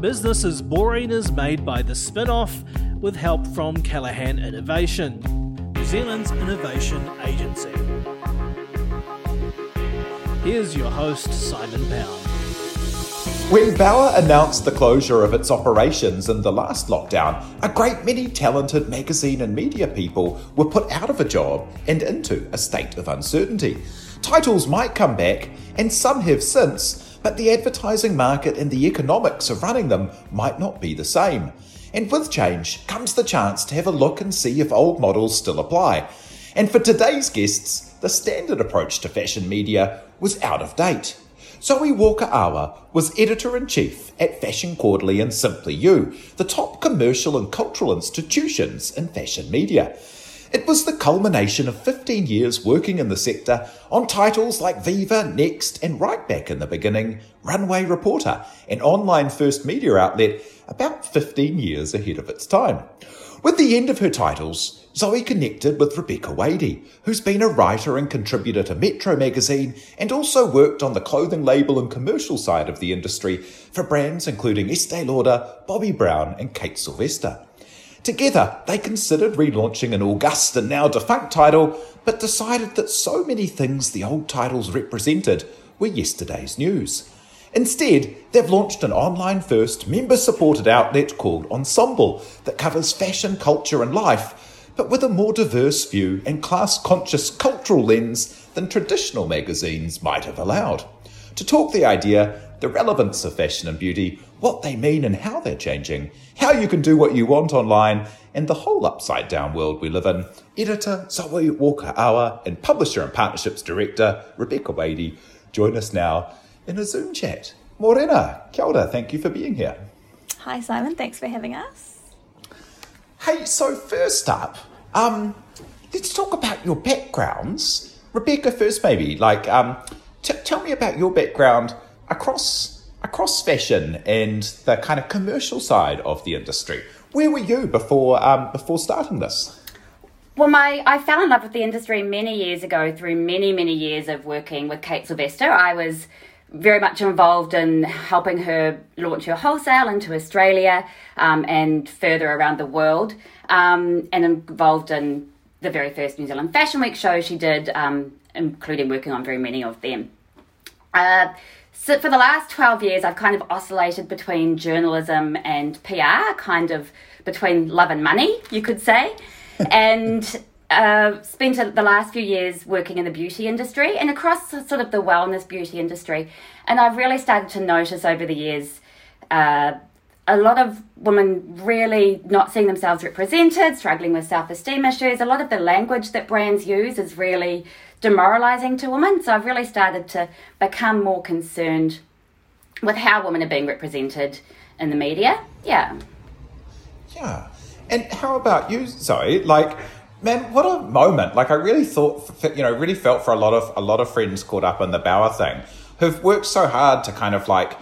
Business is Boring is made by the Spinoff with help from Callaghan Innovation, New Zealand's innovation agency. Here's your host, Simon Pound. When Bauer announced the closure of its operations in the last lockdown, a great many talented magazine and media people were put out of a job and into a state of uncertainty. Titles might come back, and some have since, but the advertising market and the economics of running them might not be the same. And with change comes the chance to have a look and see if old models still apply. And for today's guests, the standard approach to fashion media was out of date. Zoe Walker Ahwa was editor in chief at Fashion Quarterly and Simply You, the top commercial and cultural institutions in fashion media. It was the culmination of 15 years working in the sector on titles like Viva, Next, and right back in the beginning, Runway Reporter, an online first media outlet about 15 years ahead of its time. With the end of her titles, Zoe connected with Rebecca Wadey, who's been a writer and contributor to Metro magazine and also worked on the clothing label and commercial side of the industry for brands including Estee Lauder, Bobbi Brown, and Kate Sylvester. Together, they considered relaunching an august and now defunct title, but decided that so many things the old titles represented were yesterday's news. Instead, they've launched an online first, member supported outlet called Ensemble that covers fashion, culture, and life, but with a more diverse view and class conscious cultural lens than traditional magazines might have allowed. To talk the idea, the relevance of fashion and beauty, what they mean and how they're changing, how you can do what you want online, and the whole upside down world we live in, editor Zoe Walker Ahwa and publisher and partnerships director Rebecca Wadey join us now in a Zoom chat. Morena, kia ora, thank you for being here. Hi, Simon. Thanks for having us. Hey, so first up, um, let's talk about your backgrounds. Rebecca, first, maybe. Like, um, t- tell me about your background across across fashion and the kind of commercial side of the industry. Where were you before um, before starting this? Well, my I fell in love with the industry many years ago through many many years of working with Kate Sylvester. I was very much involved in helping her launch her wholesale into Australia um, and further around the world, um, and involved in the very first New Zealand Fashion Week show she did, um, including working on very many of them. Uh, so for the last 12 years, I've kind of oscillated between journalism and PR, kind of between love and money, you could say. and uh, spent the last few years working in the beauty industry and across sort of the wellness beauty industry. And I've really started to notice over the years uh, a lot of women really not seeing themselves represented, struggling with self esteem issues. A lot of the language that brands use is really demoralizing to women. So I've really started to become more concerned with how women are being represented in the media. Yeah. Yeah. And how about you, Zoe? Like, man, what a moment! Like, I really thought, you know, really felt for a lot of a lot of friends caught up in the Bauer thing, who've worked so hard to kind of like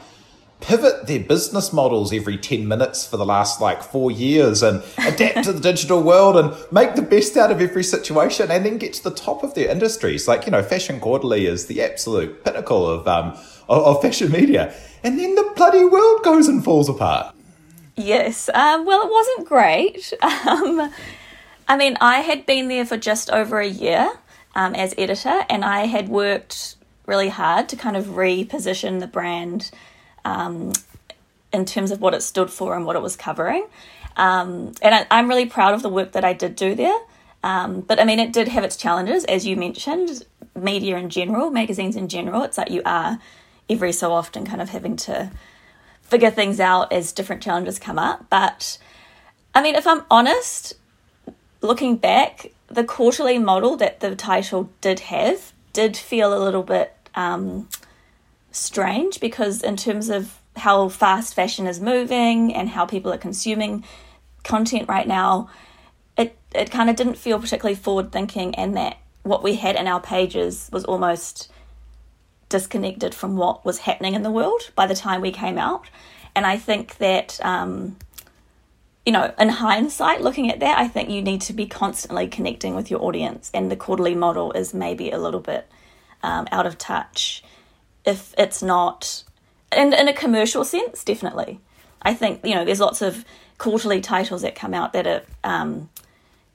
pivot their business models every 10 minutes for the last like four years and adapt to the digital world and make the best out of every situation and then get to the top of their industries. Like, you know, Fashion Quarterly is the absolute pinnacle of, um, of, of fashion media. And then the bloody world goes and falls apart. Yes. Um, well, it wasn't great. Um, I mean, I had been there for just over a year um, as editor, and I had worked really hard to kind of reposition the brand um, in terms of what it stood for and what it was covering. Um, and I, am really proud of the work that I did do there. Um, but I mean, it did have its challenges, as you mentioned, media in general, magazines in general. It's like you are every so often kind of having to figure things out as different challenges come up. But I mean, if I'm honest, looking back, the quarterly model that the title did have did feel a little bit um, strange because, in terms of how fast fashion is moving and how people are consuming content right now, it, it kind of didn't feel particularly forward thinking, and that what we had in our pages was almost disconnected from what was happening in the world by the time we came out. And I think that, um, you know, in hindsight, looking at that, I think you need to be constantly connecting with your audience, and the quarterly model is maybe a little bit um, out of touch if it's not in, in a commercial sense, definitely. I think, you know, there's lots of quarterly titles that come out that are, um,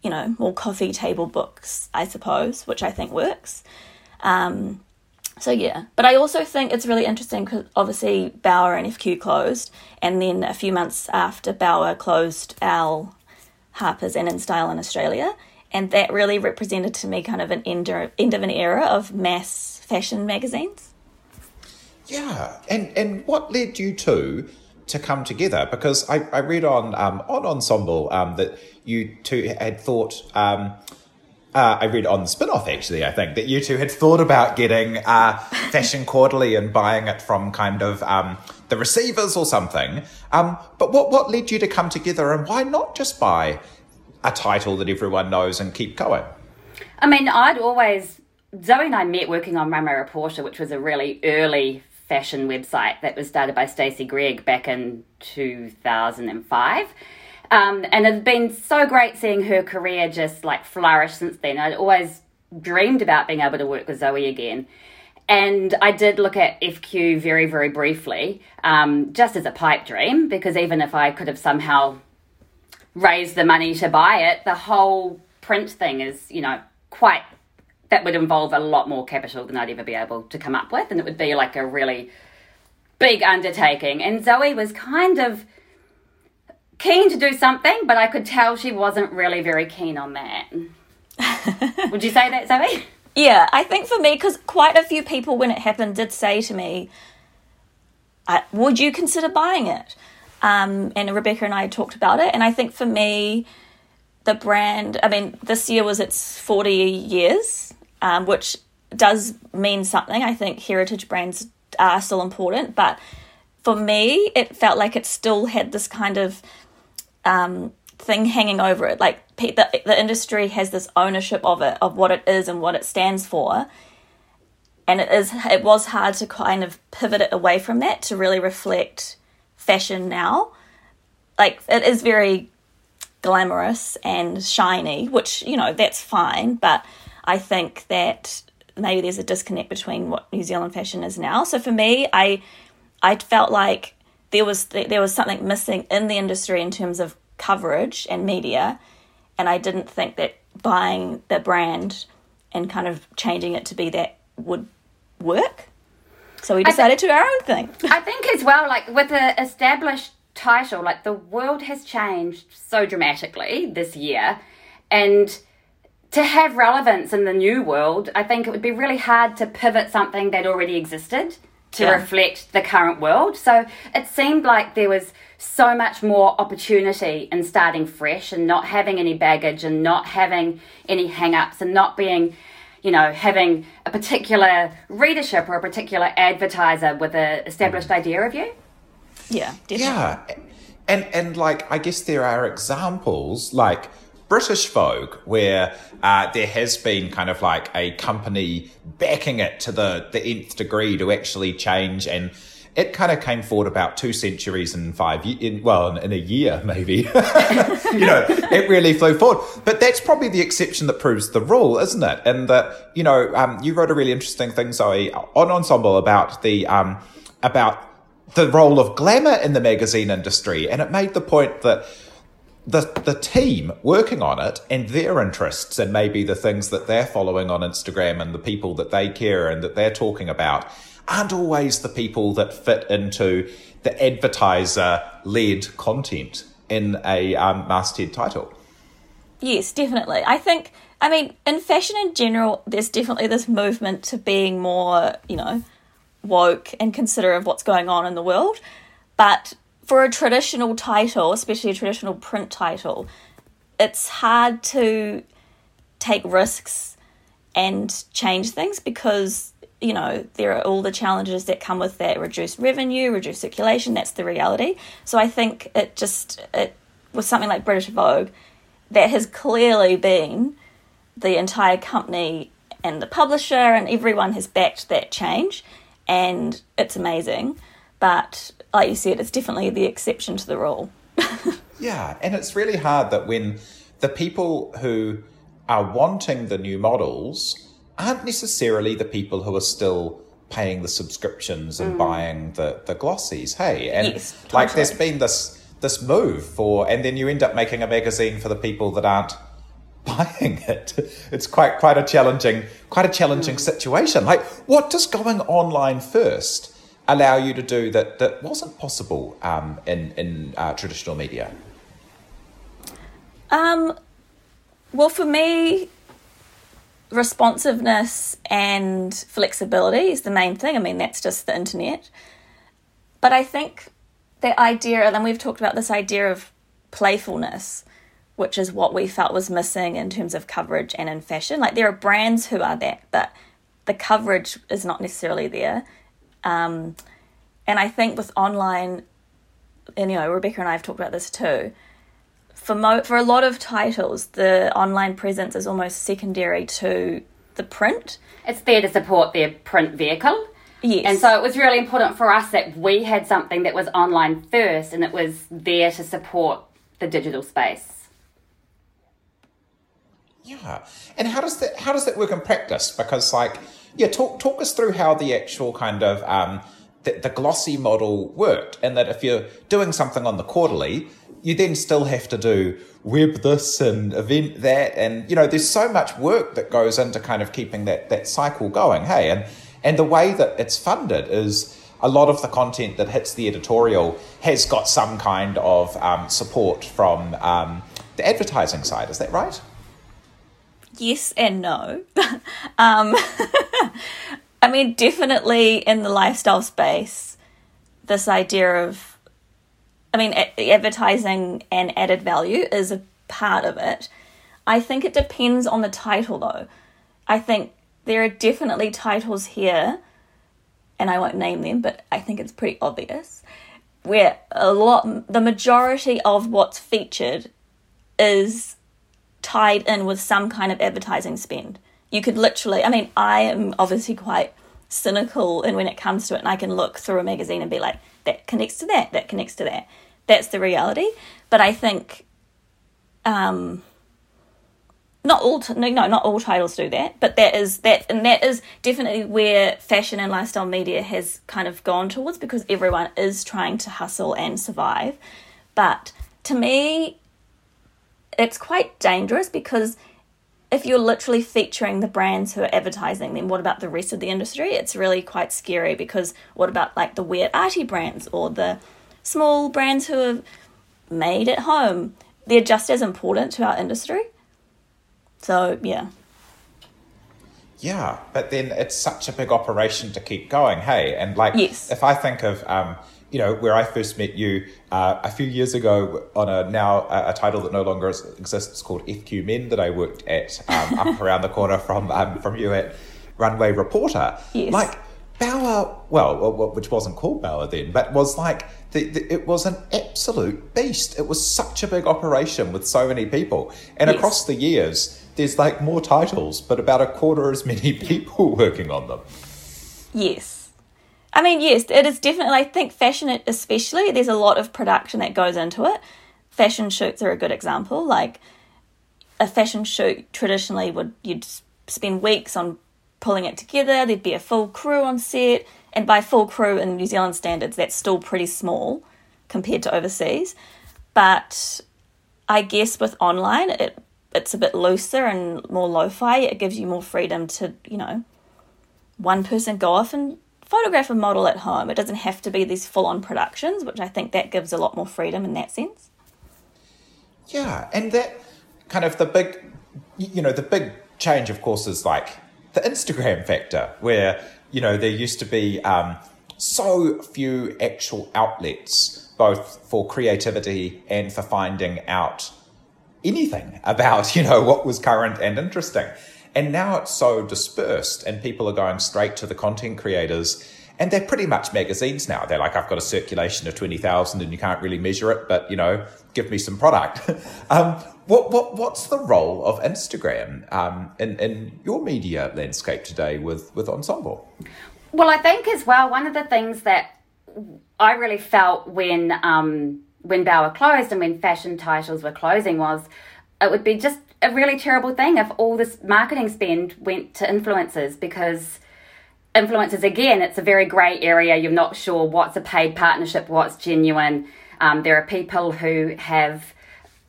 you know, more coffee table books, I suppose, which I think works. Um, so yeah, but I also think it's really interesting because obviously Bauer and FQ closed, and then a few months after Bauer closed, Elle Harper's and InStyle in Australia, and that really represented to me kind of an end, end of an era of mass fashion magazines. Yeah, and and what led you two to come together? Because I, I read on um, on Ensemble um, that you two had thought. Um, uh, I read on the Spinoff actually, I think, that you two had thought about getting uh, Fashion Quarterly and buying it from kind of um, the receivers or something. Um, but what, what led you to come together and why not just buy a title that everyone knows and keep going? I mean, I'd always, Zoe and I met working on Runway Reporter, which was a really early fashion website that was started by Stacey Gregg back in 2005. Um, and it's been so great seeing her career just like flourish since then. I'd always dreamed about being able to work with Zoe again. And I did look at FQ very, very briefly, um, just as a pipe dream, because even if I could have somehow raised the money to buy it, the whole print thing is, you know, quite that would involve a lot more capital than I'd ever be able to come up with, and it would be like a really big undertaking. And Zoe was kind of keen to do something, but I could tell she wasn't really very keen on that. would you say that, Zoe? Yeah, I think for me, because quite a few people when it happened did say to me, Would you consider buying it? Um, and Rebecca and I talked about it. And I think for me, the brand, I mean, this year was its 40 years um, which does mean something. I think heritage brands are still important, but for me, it felt like it still had this kind of um, thing hanging over it. Like the, the industry has this ownership of it, of what it is and what it stands for. And it is it was hard to kind of pivot it away from that to really reflect fashion now. Like it is very glamorous and shiny, which, you know, that's fine, but I think that maybe there's a disconnect between what New Zealand fashion is now. So for me, I I felt like there was there was something missing in the industry in terms of coverage and media, and I didn't think that buying the brand and kind of changing it to be that would work. So we decided to our own thing. I think as well, like with the established title, like the world has changed so dramatically this year, and to have relevance in the new world, I think it would be really hard to pivot something that already existed to yeah. reflect the current world. So it seemed like there was so much more opportunity in starting fresh and not having any baggage and not having any hang ups and not being, you know, having a particular readership or a particular advertiser with an established idea of you. Yeah, definitely. Yeah. And and like I guess there are examples like British Vogue, where uh, there has been kind of like a company backing it to the, the nth degree to actually change. And it kind of came forward about two centuries and five in well in, in a year maybe. You know it really flew forward. But that's probably the exception that proves the rule isn't it? And that you know um, you wrote a really interesting thing zoe on ensemble about the um, about the role of glamour in the magazine industry. And it made the point that the the team working on it and their interests and maybe the things that they're following on Instagram and the people that they care and that they're talking about aren't always the people that fit into the advertiser led content in a um, masthead title. Yes, definitely. I think, I mean, in fashion in general, there's definitely this movement to being more, you know, woke and considerate of what's going on in the world. But for a traditional title, especially a traditional print title, it's hard to take risks and change things because you know there are all the challenges that come with that. Reduced revenue reduced circulation that's the reality. So i think it just it with something like british vogue that has clearly been the entire company and the publisher and everyone has backed that change and it's amazing but like you said it's definitely the exception to the rule yeah and it's really hard that when the people who are wanting the new models aren't necessarily the people who are still paying the subscriptions and mm. buying the, the glossies. Hey, and yes, totally. like there's been this this move for, and then you end up making a magazine for the people that aren't buying it. It's quite quite a challenging quite a challenging mm. situation. Like, what does going online first allow you to do that that wasn't possible um, in in uh, traditional media? Um, well, for me, responsiveness and flexibility is the main thing. I mean, that's just the internet. But I think the idea, and we've talked about this idea of playfulness, which is what we felt was missing in terms of coverage and in fashion. Like, there are brands who are that, but the coverage is not necessarily there. Um, and I think with online, and you know, Rebecca and I have talked about this too for mo- for a lot of titles, the online presence is almost secondary to the print. It's there to support their print vehicle. Yes. And so it was really important for us that we had something that was online first and it was there to support the digital space. Yeah. And how does that how does that work in practice? Because like yeah, talk talk us through how the actual kind of um the, the glossy model worked and that if you're doing something on the quarterly, you then still have to do web this and event that and you know there's so much work that goes into kind of keeping that that cycle going hey? And and the way that it's funded is a lot of the content that hits the editorial has got some kind of um, support from um, the advertising side. Is that right yes and no um, i mean definitely in the lifestyle space this idea of I mean, advertising and added value is a part of it. I think it depends on the title, though. I think there are definitely titles here, and I won't name them, but I think it's pretty obvious, where a lot, the majority of what's featured is tied in with some kind of advertising spend. You could literally, I mean, I am obviously quite cynical and when it comes to it, and I can look through a magazine and be like, that connects to that, that connects to that. That's the reality. But I think, um, not all t- no, no not all titles do that, but that is that and that is definitely where fashion and lifestyle media has kind of gone towards because everyone is trying to hustle and survive. But to me, it's quite dangerous because if you're literally featuring the brands who are advertising, then what about the rest of the industry? It's really quite scary because what about like the weird arty brands or the small brands who are made at home? They're just as important to our industry. So, yeah. Yeah, but then it's such a big operation to keep going, hey? And like, yes. if I think of, um, you know, where I first met you uh, a few years ago on a now a, a, title that no longer exists called FQ Men that I worked at um, up around the corner from um, from you at Runway Reporter. Yes. Like Bauer, well, which wasn't called Bauer then, but was like the, the, it was an absolute beast. It was such a big operation with so many people, and yes. across the years, there's like more titles, but about a quarter as many people working on them. Yes. I mean, yes, it is definitely. I think fashion, especially, there's a lot of production that goes into it. Fashion shoots are a good example. Like a fashion shoot traditionally would you'd spend weeks on pulling it together. There'd be a full crew on set, and by full crew in New Zealand standards, that's still pretty small compared to overseas. But I guess with online, it it's a bit looser and more lo-fi. It gives you more freedom to, you know, one person go off and photograph a model at home. It doesn't have to be these full on productions, which I think that gives a lot more freedom in that sense. Yeah, and that kind of the big, you know, the big change, of course, is like the Instagram factor, where, you know, there used to be um, so few actual outlets, both for creativity and for finding out anything about, you know, what was current and interesting. And now it's so dispersed and people are going straight to the content creators and they're pretty much magazines now. They're like, I've got a circulation of 20,000 and you can't really measure it, but, you know, give me some product. um, what, what, what's the role of Instagram um, in, in your media landscape today with, with Ensemble? Well, I think as well, one of the things that I really felt when um, when Bauer closed and when fashion titles were closing was it would be just a really terrible thing if all this marketing spend went to influencers because influencers again it's a very grey area. You're not sure what's a paid partnership what's genuine. Um, there are people who have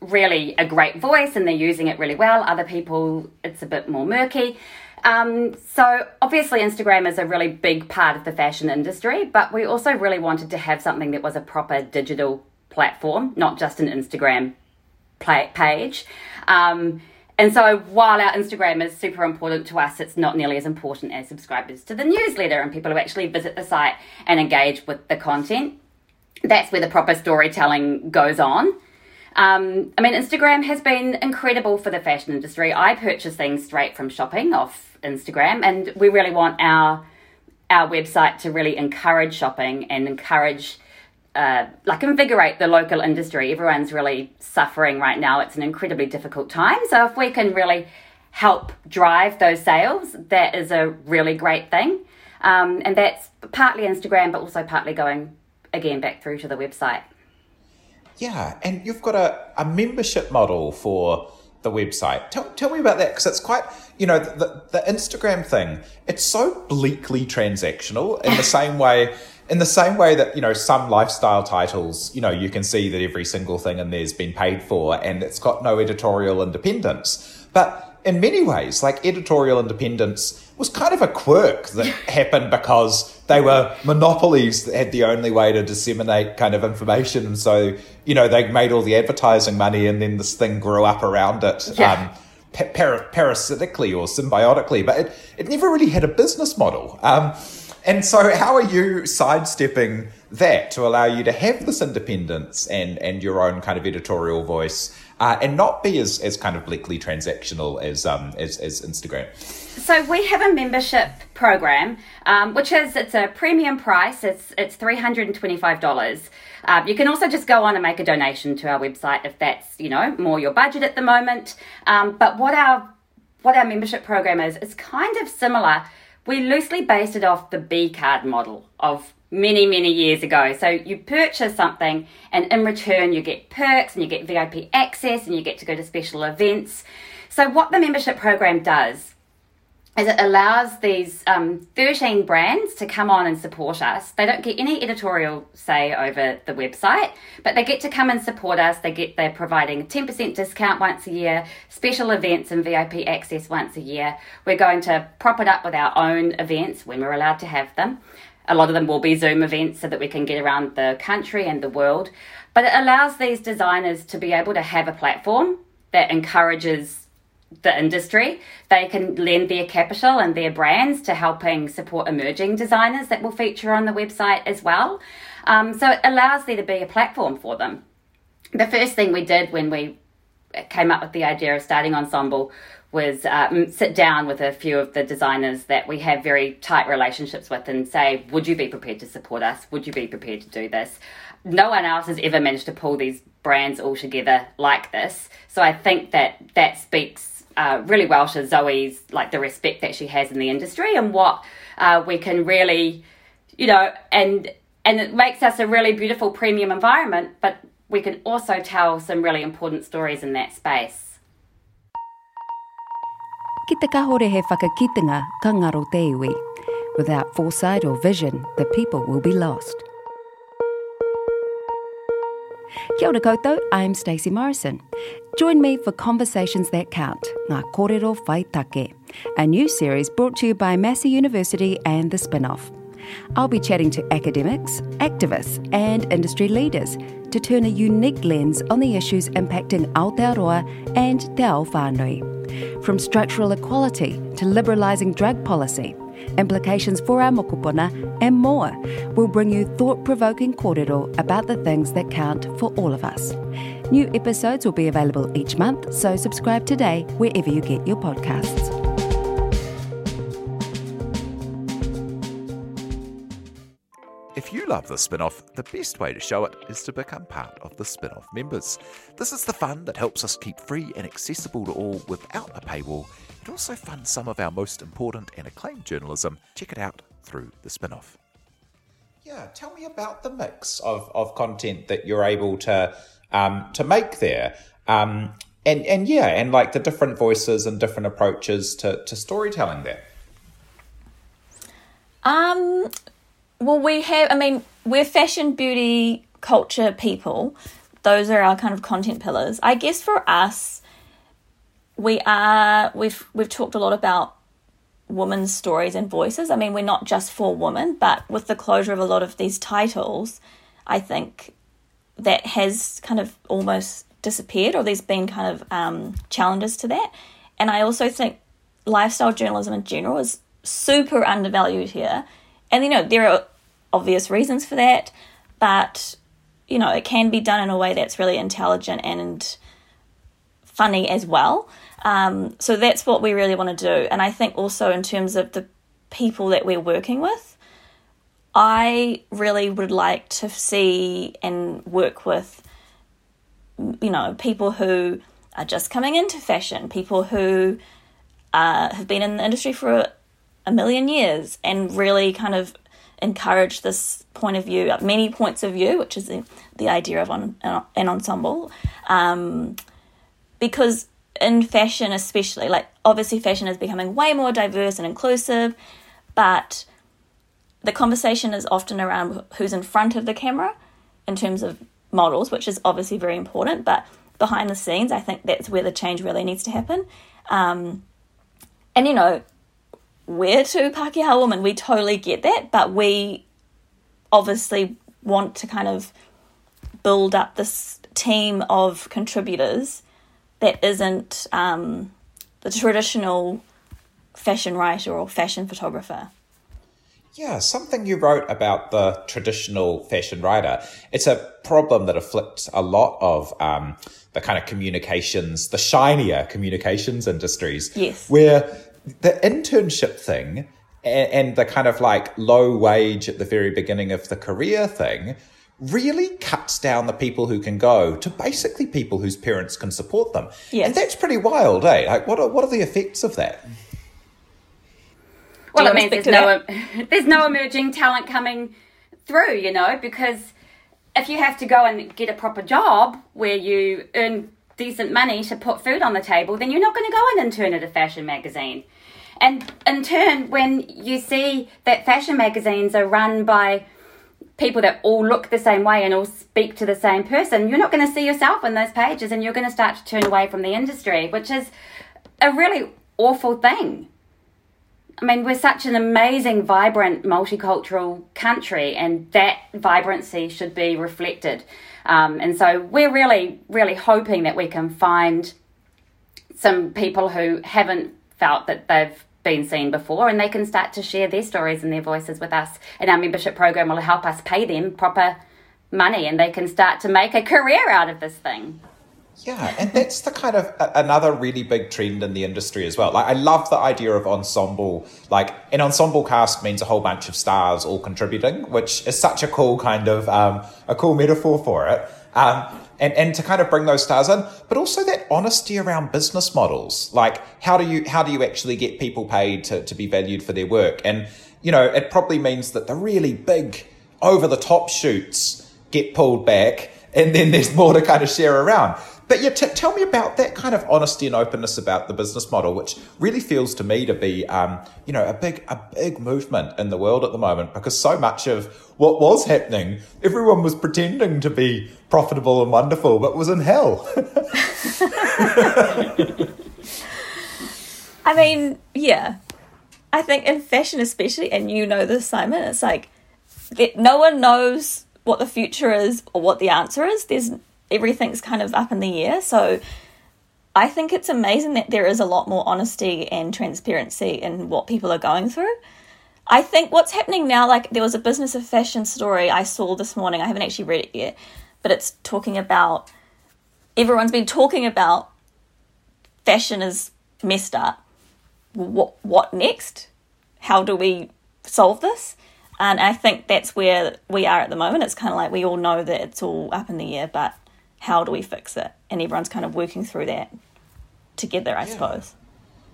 really a great voice and they're using it really well. Other people it's a bit more murky. Um, so obviously Instagram is a really big part of the fashion industry, but we also really wanted to have something that was a proper digital platform, not just an Instagram page. Um, and so while our Instagram is super important to us, it's not nearly as important as subscribers to the newsletter and people who actually visit the site and engage with the content. That's where the proper storytelling goes on. Um, I mean, Instagram has been incredible for the fashion industry. I purchase things straight from shopping off Instagram, and we really want our our website to really encourage shopping and encourage uh, like invigorate the local industry. Everyone's really suffering right now. It's an incredibly difficult time. So if we can really help drive those sales, that is a really great thing. Um, and that's partly Instagram, but also partly going again back through to the website. Yeah, and you've got a, a membership model for the website. Tell, tell me about that because it's quite, you know, the, the Instagram thing, it's so bleakly transactional in the same way in the same way that you know some lifestyle titles you know you can see that every single thing in there's been paid for and it's got no editorial independence. But in many ways like editorial independence was kind of a quirk that happened because they were monopolies that had the only way to disseminate kind of information. And so you know they made all the advertising money and then this thing grew up around it yeah. um, par- parasitically or symbiotically. But it, it never really had a business model. Um, and so, how are you sidestepping that to allow you to have this independence and, and your own kind of editorial voice uh, and not be as, as kind of bleakly transactional as, um, as, as Instagram? So we have a membership program, um, which is it's a premium price. It's it's three hundred and twenty five dollars. Um, you can also just go on and make a donation to our website if that's you know more your budget at the moment. Um, but what our what our membership program is is kind of similar we loosely based it off the B card model of many, many years ago. So you purchase something, and in return, you get perks and you get VIP access and you get to go to special events. So, what the membership program does is it allows these um, 13 brands to come on and support us. They don't get any editorial say over the website, but they get to come and support us. They get they're providing a 10% discount once a year, special events and VIP access once a year. We're going to prop it up with our own events when we're allowed to have them. A lot of them will be Zoom events so that we can get around the country and the world. But it allows these designers to be able to have a platform that encourages the industry. They can lend their capital and their brands to helping support emerging designers that will feature on the website as well. Um, so it allows there to be a platform for them. The first thing we did when we came up with the idea of starting Ensemble was um, sit down with a few of the designers that we have very tight relationships with and say, would you be prepared to support us? Would you be prepared to do this? No one else has ever managed to pull these brands all together like this. So I think that that speaks uh, really well to Zoe's like the respect that she has in the industry and what uh, we can really, you know, and and it makes us a really beautiful premium environment, but we can also tell some really important stories in that space. Ki te kahore he. Without foresight or vision, the people will be lost. Kia ora koutou, I'm Stacey Morrison. Join me for Conversations That Count, Ngā Kōrero Whai Take, a new series brought to you by Massey University and The Spinoff. I'll be chatting to academics, activists, and industry leaders to turn a unique lens on the issues impacting Aotearoa and Te Ao Whānui. From structural equality to liberalising drug policy, implications for our mokopuna, and more. We'll bring you thought provoking kōrero about the things that count for all of us. New episodes will be available each month, so subscribe today wherever you get your podcasts. If you love the Spinoff, the best way to show it is to become part of the Spinoff members. This is the fund that helps us keep free and accessible to all without a paywall. It also funds some of our most important and acclaimed journalism. Check it out through the Spinoff. Yeah, tell me about the mix of, of content that you're able to um, to make there. Um, and, and yeah, and like the different voices and different approaches to, to storytelling there. Um, well, we have, I mean, we're fashion, beauty, culture people. Those are our kind of content pillars. I guess for us, we are, we've, we've talked a lot about women's stories and voices. I mean, we're not just for women, but with the closure of a lot of these titles, I think that has kind of almost disappeared, or there's been kind of um, challenges to that. And I also think lifestyle journalism in general is super undervalued here. And you know, there are obvious reasons for that, but you know, it can be done in a way that's really intelligent and funny as well. Um, so that's what we really want to do. And I think also in terms of the people that we're working with, I really would like to see and work with, you know, people who are just coming into fashion, people who uh, have been in the industry for a, a million years, and really kind of encourage this point of view, many points of view, which is the, the idea of on, an ensemble. Um, because in fashion, especially, like obviously, fashion is becoming way more diverse and inclusive, but the conversation is often around who's in front of the camera in terms of models, which is obviously very important, but behind the scenes, I think that's where the change really needs to happen. Um, and you know, we're two Pākehā women, we totally get that, but we obviously want to kind of build up this team of contributors that isn't um, the traditional fashion writer or fashion photographer. Yeah, something you wrote about the traditional fashion writer. It's a problem that afflicts a lot of um, the kind of communications, the shinier communications industries. Yes. Where the internship thing and, and the kind of like low wage at the very beginning of the career thing really cuts down the people who can go to basically people whose parents can support them. Yes. And that's pretty wild, eh? Like, what are, what are the effects of that? Well, it means there's no, there's no emerging talent coming through, you know, because if you have to go and get a proper job where you earn decent money to put food on the table, then you're not going to go and intern at a fashion magazine. And in turn, when you see that fashion magazines are run by people that all look the same way and all speak to the same person, you're not going to see yourself in those pages and you're going to start to turn away from the industry, which is a really awful thing. I mean, we're such an amazing, vibrant, multicultural country, and that vibrancy should be reflected. Um, and so we're really, really hoping that we can find some people who haven't felt that they've been seen before and they can start to share their stories and their voices with us. And our membership program will help us pay them proper money and they can start to make a career out of this thing. Yeah, and that's the kind of another really big trend in the industry as well. Like, I love the idea of ensemble. Like, an ensemble cast means a whole bunch of stars all contributing, which is such a cool kind of um, a cool metaphor for it. Um, and, and to kind of bring those stars in, but also that honesty around business models. Like, how do you how do you actually get people paid to, to be valued for their work? And you know, it probably means that the really big, over the top shoots get pulled back, and then there's more to kind of share around. But yeah, t- tell me about that kind of honesty and openness about the business model, which really feels to me to be, um, you know, a big, a big movement in the world at the moment. Because so much of what was happening, everyone was pretending to be profitable and wonderful, but was in hell. I mean, yeah, I think in fashion especially, and you know this, Simon, it's like no one knows what the future is or what the answer is. There's everything's kind of up in the air. So I think it's amazing that there is a lot more honesty and transparency in what people are going through. I think what's happening now, like there was a business of fashion story I saw this morning. I haven't actually read it yet, but it's talking about everyone's been talking about fashion is messed up. What what next? How do we solve this? And I think that's where we are at the moment. It's kind of like we all know that it's all up in the air, but how do we fix it? And everyone's kind of working through that together, I yeah. suppose.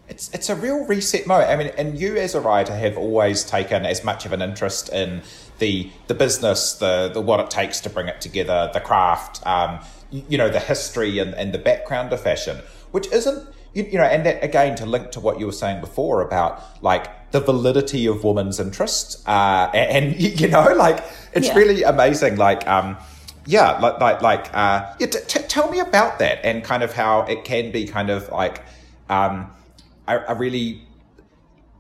It's it's a real reset moment. I mean, and you as a writer have always taken as much of an interest in the the business, the the what it takes to bring it together, the craft, um, you, you know, the history and, and the background of fashion, which isn't you, you know, and that again to link to what you were saying before about like the validity of women's interests, uh, and, and you know, like it's yeah. really amazing, like. Um, yeah, like like like uh, yeah, t- t- tell me about that and kind of how it can be kind of like um, a, a really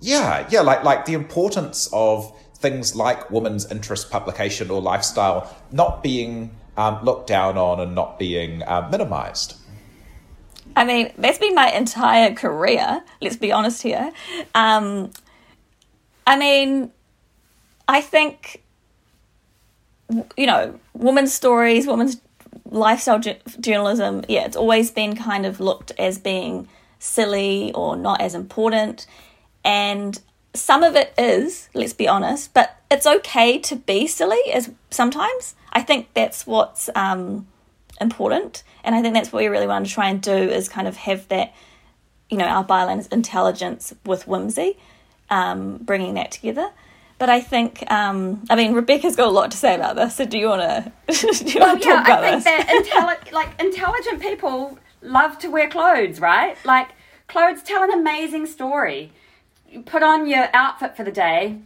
yeah yeah like like the importance of things like women's interest publication or lifestyle not being um, looked down on and not being uh, minimized. I mean, that's been my entire career. Let's be honest here. Um, I mean, I think, you know, women's stories, women's lifestyle ju- journalism, yeah, it's always been kind of looked as being silly or not as important. And some of it is, let's be honest, but it's okay to be silly as sometimes. I think that's what's um, important. And I think that's what we really want to try and do is kind of have that, you know, our byline's intelligence with whimsy, um, bringing that together. But I think, um, I mean, Rebecca's got a lot to say about this. So do you want to? do you well, yeah, I think this? that intelli- like intelligent people love to wear clothes, right? Like clothes tell an amazing story. You put on your outfit for the day,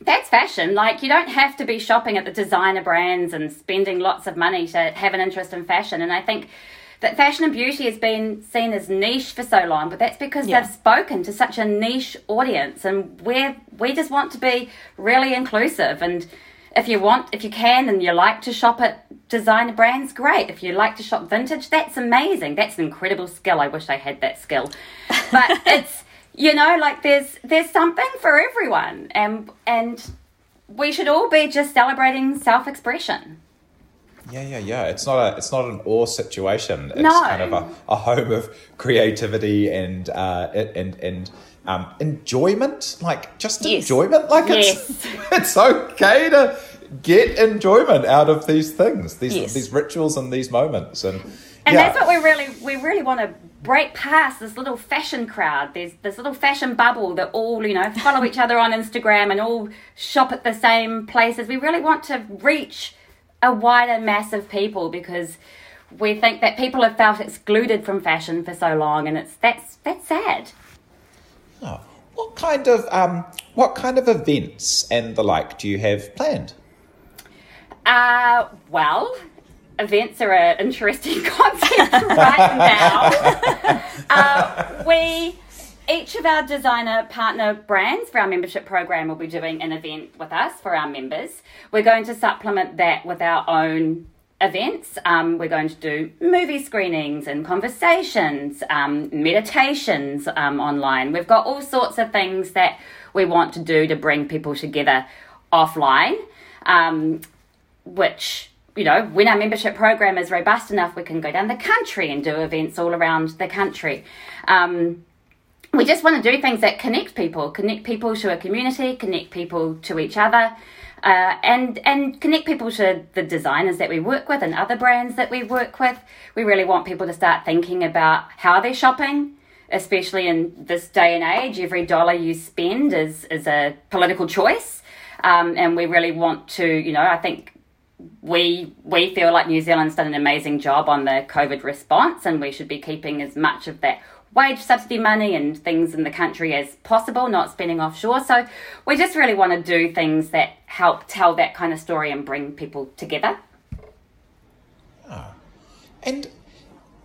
that's fashion. Like, you don't have to be shopping at the designer brands and spending lots of money to have an interest in fashion. And I think that fashion and beauty has been seen as niche for so long, but that's because yeah. they've spoken to such a niche audience. And we we just want to be really inclusive. And if you want, if you can, and you like to shop at designer brands, great. If you like to shop vintage, that's amazing. That's an incredible skill. I wish I had that skill. But it's you know like there's there's something for everyone and and we should all be just celebrating self-expression yeah yeah yeah it's not a it's not an or situation it's no. kind of a, a home of creativity and uh and and um enjoyment like just yes. enjoyment like yes. it's it's okay to get enjoyment out of these things these yes. these rituals and these moments and and yeah. that's what we really we really want to break past this little fashion crowd. There's this little fashion bubble that all, you know, follow each other on Instagram and all shop at the same places. We really want to reach a wider mass of people because we think that people have felt excluded from fashion for so long and it's that's that's sad. Oh, what kind of um what kind of events and the like do you have planned? Uh well, events are an interesting concept right now. uh, we each of our designer partner brands for our membership program will be doing an event with us for our members. We're going to supplement that with our own events. Um, we're going to do movie screenings and conversations, um, meditations um, online. We've got all sorts of things that we want to do to bring people together offline, um, which you know, when our membership program is robust enough, we can go down the country and do events all around the country. Um, we just want to do things that connect people, connect people to a community, connect people to each other, uh, and and connect people to the designers that we work with and other brands that we work with. We really want people to start thinking about how they're shopping, especially in this day and age. Every dollar you spend is is a political choice, um, and we really want to, you know, I think we we feel like New Zealand's done an amazing job on the COVID response, and we should be keeping as much of that wage subsidy money and things in the country as possible, not spending offshore. So we just really want to do things that help tell that kind of story and bring people together. Ah. And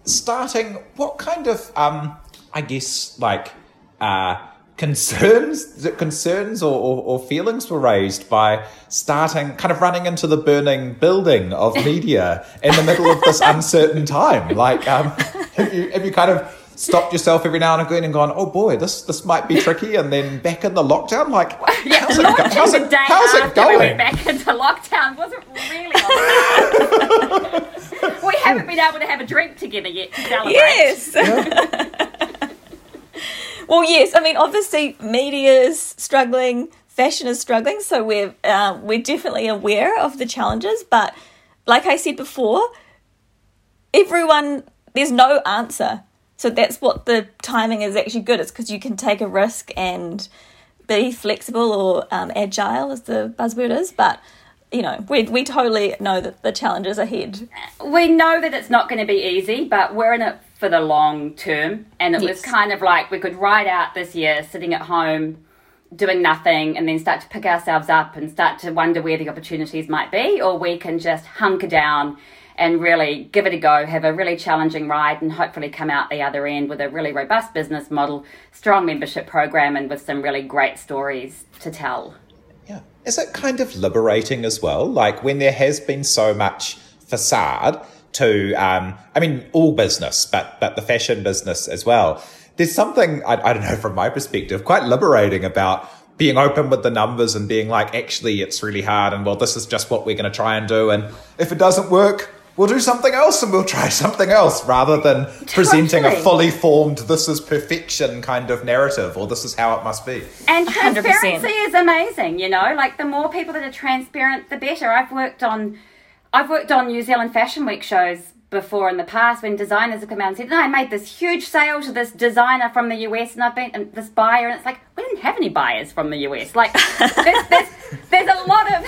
starting, what kind of, um, I guess, like, uh, concerns concerns or, or, or, feelings were raised by starting kind of running into the burning building of media in the middle of this uncertain time like um, have, you, have you kind of stopped yourself every now and again and gone oh boy this this might be tricky and then back in the lockdown like yeah, how's, it, go- how's, it, how's it going we went back into lockdown wasn't really we haven't been able to have a drink together yet to celebrate yes yeah. well, yes. I mean, obviously, media is struggling, fashion is struggling, so we're uh, we're definitely aware of the challenges. But like I said before, everyone there's no answer. So that's what the timing is actually good. It's because you can take a risk and be flexible or um, agile, as the buzzword is. But you know, we we totally know that the challenges ahead. We know that it's not going to be easy, but we're in it for the long term. And it yes. was kind of like we could ride out this year sitting at home doing nothing and then start to pick ourselves up and start to wonder where the opportunities might be, or we can just hunker down and really give it a go, have a really challenging ride, and hopefully come out the other end with a really robust business model, strong membership program, and with some really great stories to tell. Yeah. Is it kind of liberating as well? Like when there has been so much facade, to, um, I mean, all business, but, but the fashion business as well. There's something, I, I don't know, from my perspective, quite liberating about being open with the numbers and being like, actually, it's really hard. And well, this is just what we're going to try and do. And if it doesn't work, we'll do something else and we'll try something else rather than totally. presenting a fully formed this is perfection kind of narrative or this is how it must be and transparency 100%. is amazing you know like the more people that are transparent the better i've worked on I've worked on New Zealand Fashion Week shows before in the past when designers have come out and said, no, I made this huge sale to this designer from the US and I've been and this buyer and it's like we didn't have any buyers from the US. Like there's, there's, there's a lot of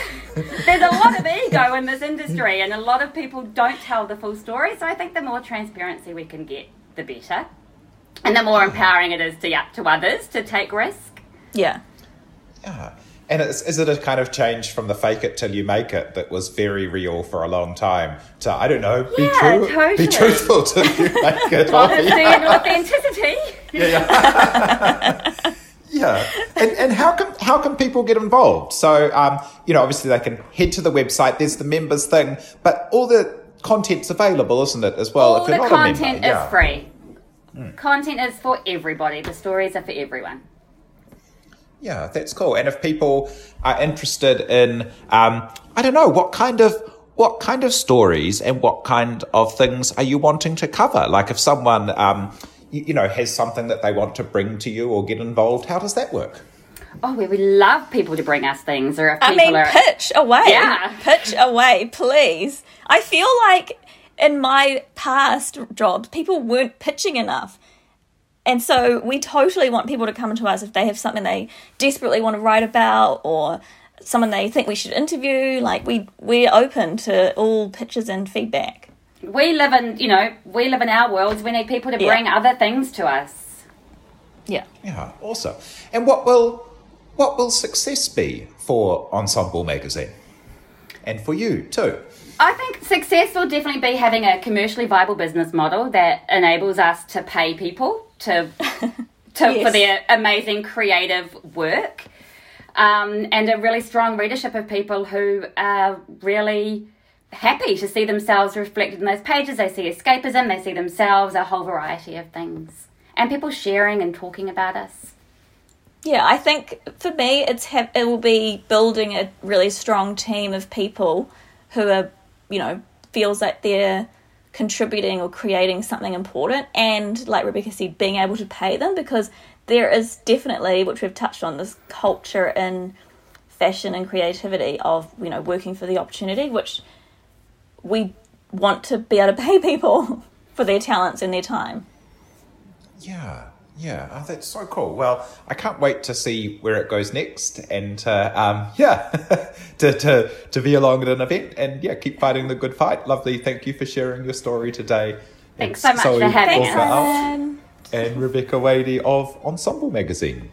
there's a lot of ego in this industry and a lot of people don't tell the full story. So I think the more transparency we can get, the better. And the more empowering it is to yeah, to others to take risk. Yeah. Yeah. And is, is it a kind of change from the fake it till you make it that was very real for a long time to, I don't know, be, yeah, true, totally. be truthful till you make it? Honesty and authenticity. Yeah, yeah. yeah. And, and how can how can people get involved? So, um, you know, obviously they can head to the website. There's the members thing, but all the content's available, isn't it, as well? All the content is yeah. free. Mm. Content is for everybody. The stories are for everyone. Yeah, that's cool. And if people are interested in, um, I don't know, what kind of what kind of stories and what kind of things are you wanting to cover? Like if someone, um, you, you know, has something that they want to bring to you or get involved, how does that work? Oh, we, we love people to bring us things, or if I mean, are... pitch away, yeah, pitch away, please. I feel like in my past jobs, people weren't pitching enough. And so we totally want people to come to us if they have something they desperately want to write about or someone they think we should interview. Like we we're open to all pitches and feedback. We live in you know, we live in our worlds. We need people to bring yeah. other things to us. Yeah. Yeah, awesome. And what will what will success be for Ensemble magazine? And for you too? I think success will definitely be having a commercially viable business model that enables us to pay people to, to yes. for their amazing creative work, um, and a really strong readership of people who are really happy to see themselves reflected in those pages. They see escapism, they see themselves, a whole variety of things, and people sharing and talking about us. Yeah, I think for me, it's ha- it will be building a really strong team of people who are, you know, feels like they're contributing or creating something important and like rebecca said being able to pay them because there is definitely which we've touched on this culture in fashion and creativity of you know working for the opportunity which we want to be able to pay people for their talents and their time yeah yeah, oh, that's so cool. Well, I can't wait to see where it goes next, and uh, um, yeah, to, to to be along at an event, and yeah, keep fighting the good fight. Lovely, thank you for sharing your story today. Thanks so much Zoe for having us. And Rebecca Wadey of Ensemble Magazine.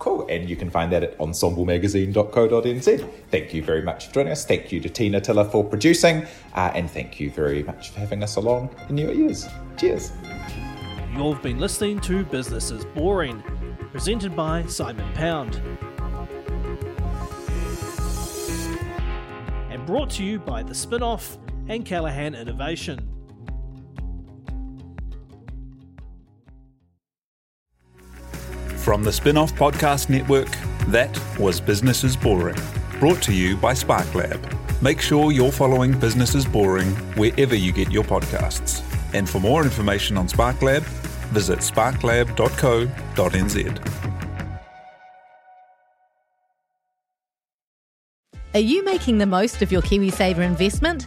Cool, and you can find that at ensemblemagazine.co.nz. Thank you very much for joining us. Thank you to Tina Tiller for producing, uh, and thank you very much for having us along in your ears. Cheers. You've been listening to Business is Boring. Presented by Simon Pound. And brought to you by The Spinoff and Callaghan Innovation. From the Spinoff Podcast Network, that was Business is Boring, brought to you by SparkLab. Make sure you're following Business is Boring wherever you get your podcasts. And for more information on SparkLab, visit sparklab.co.nz. Are you making the most of your KiwiSaver investment?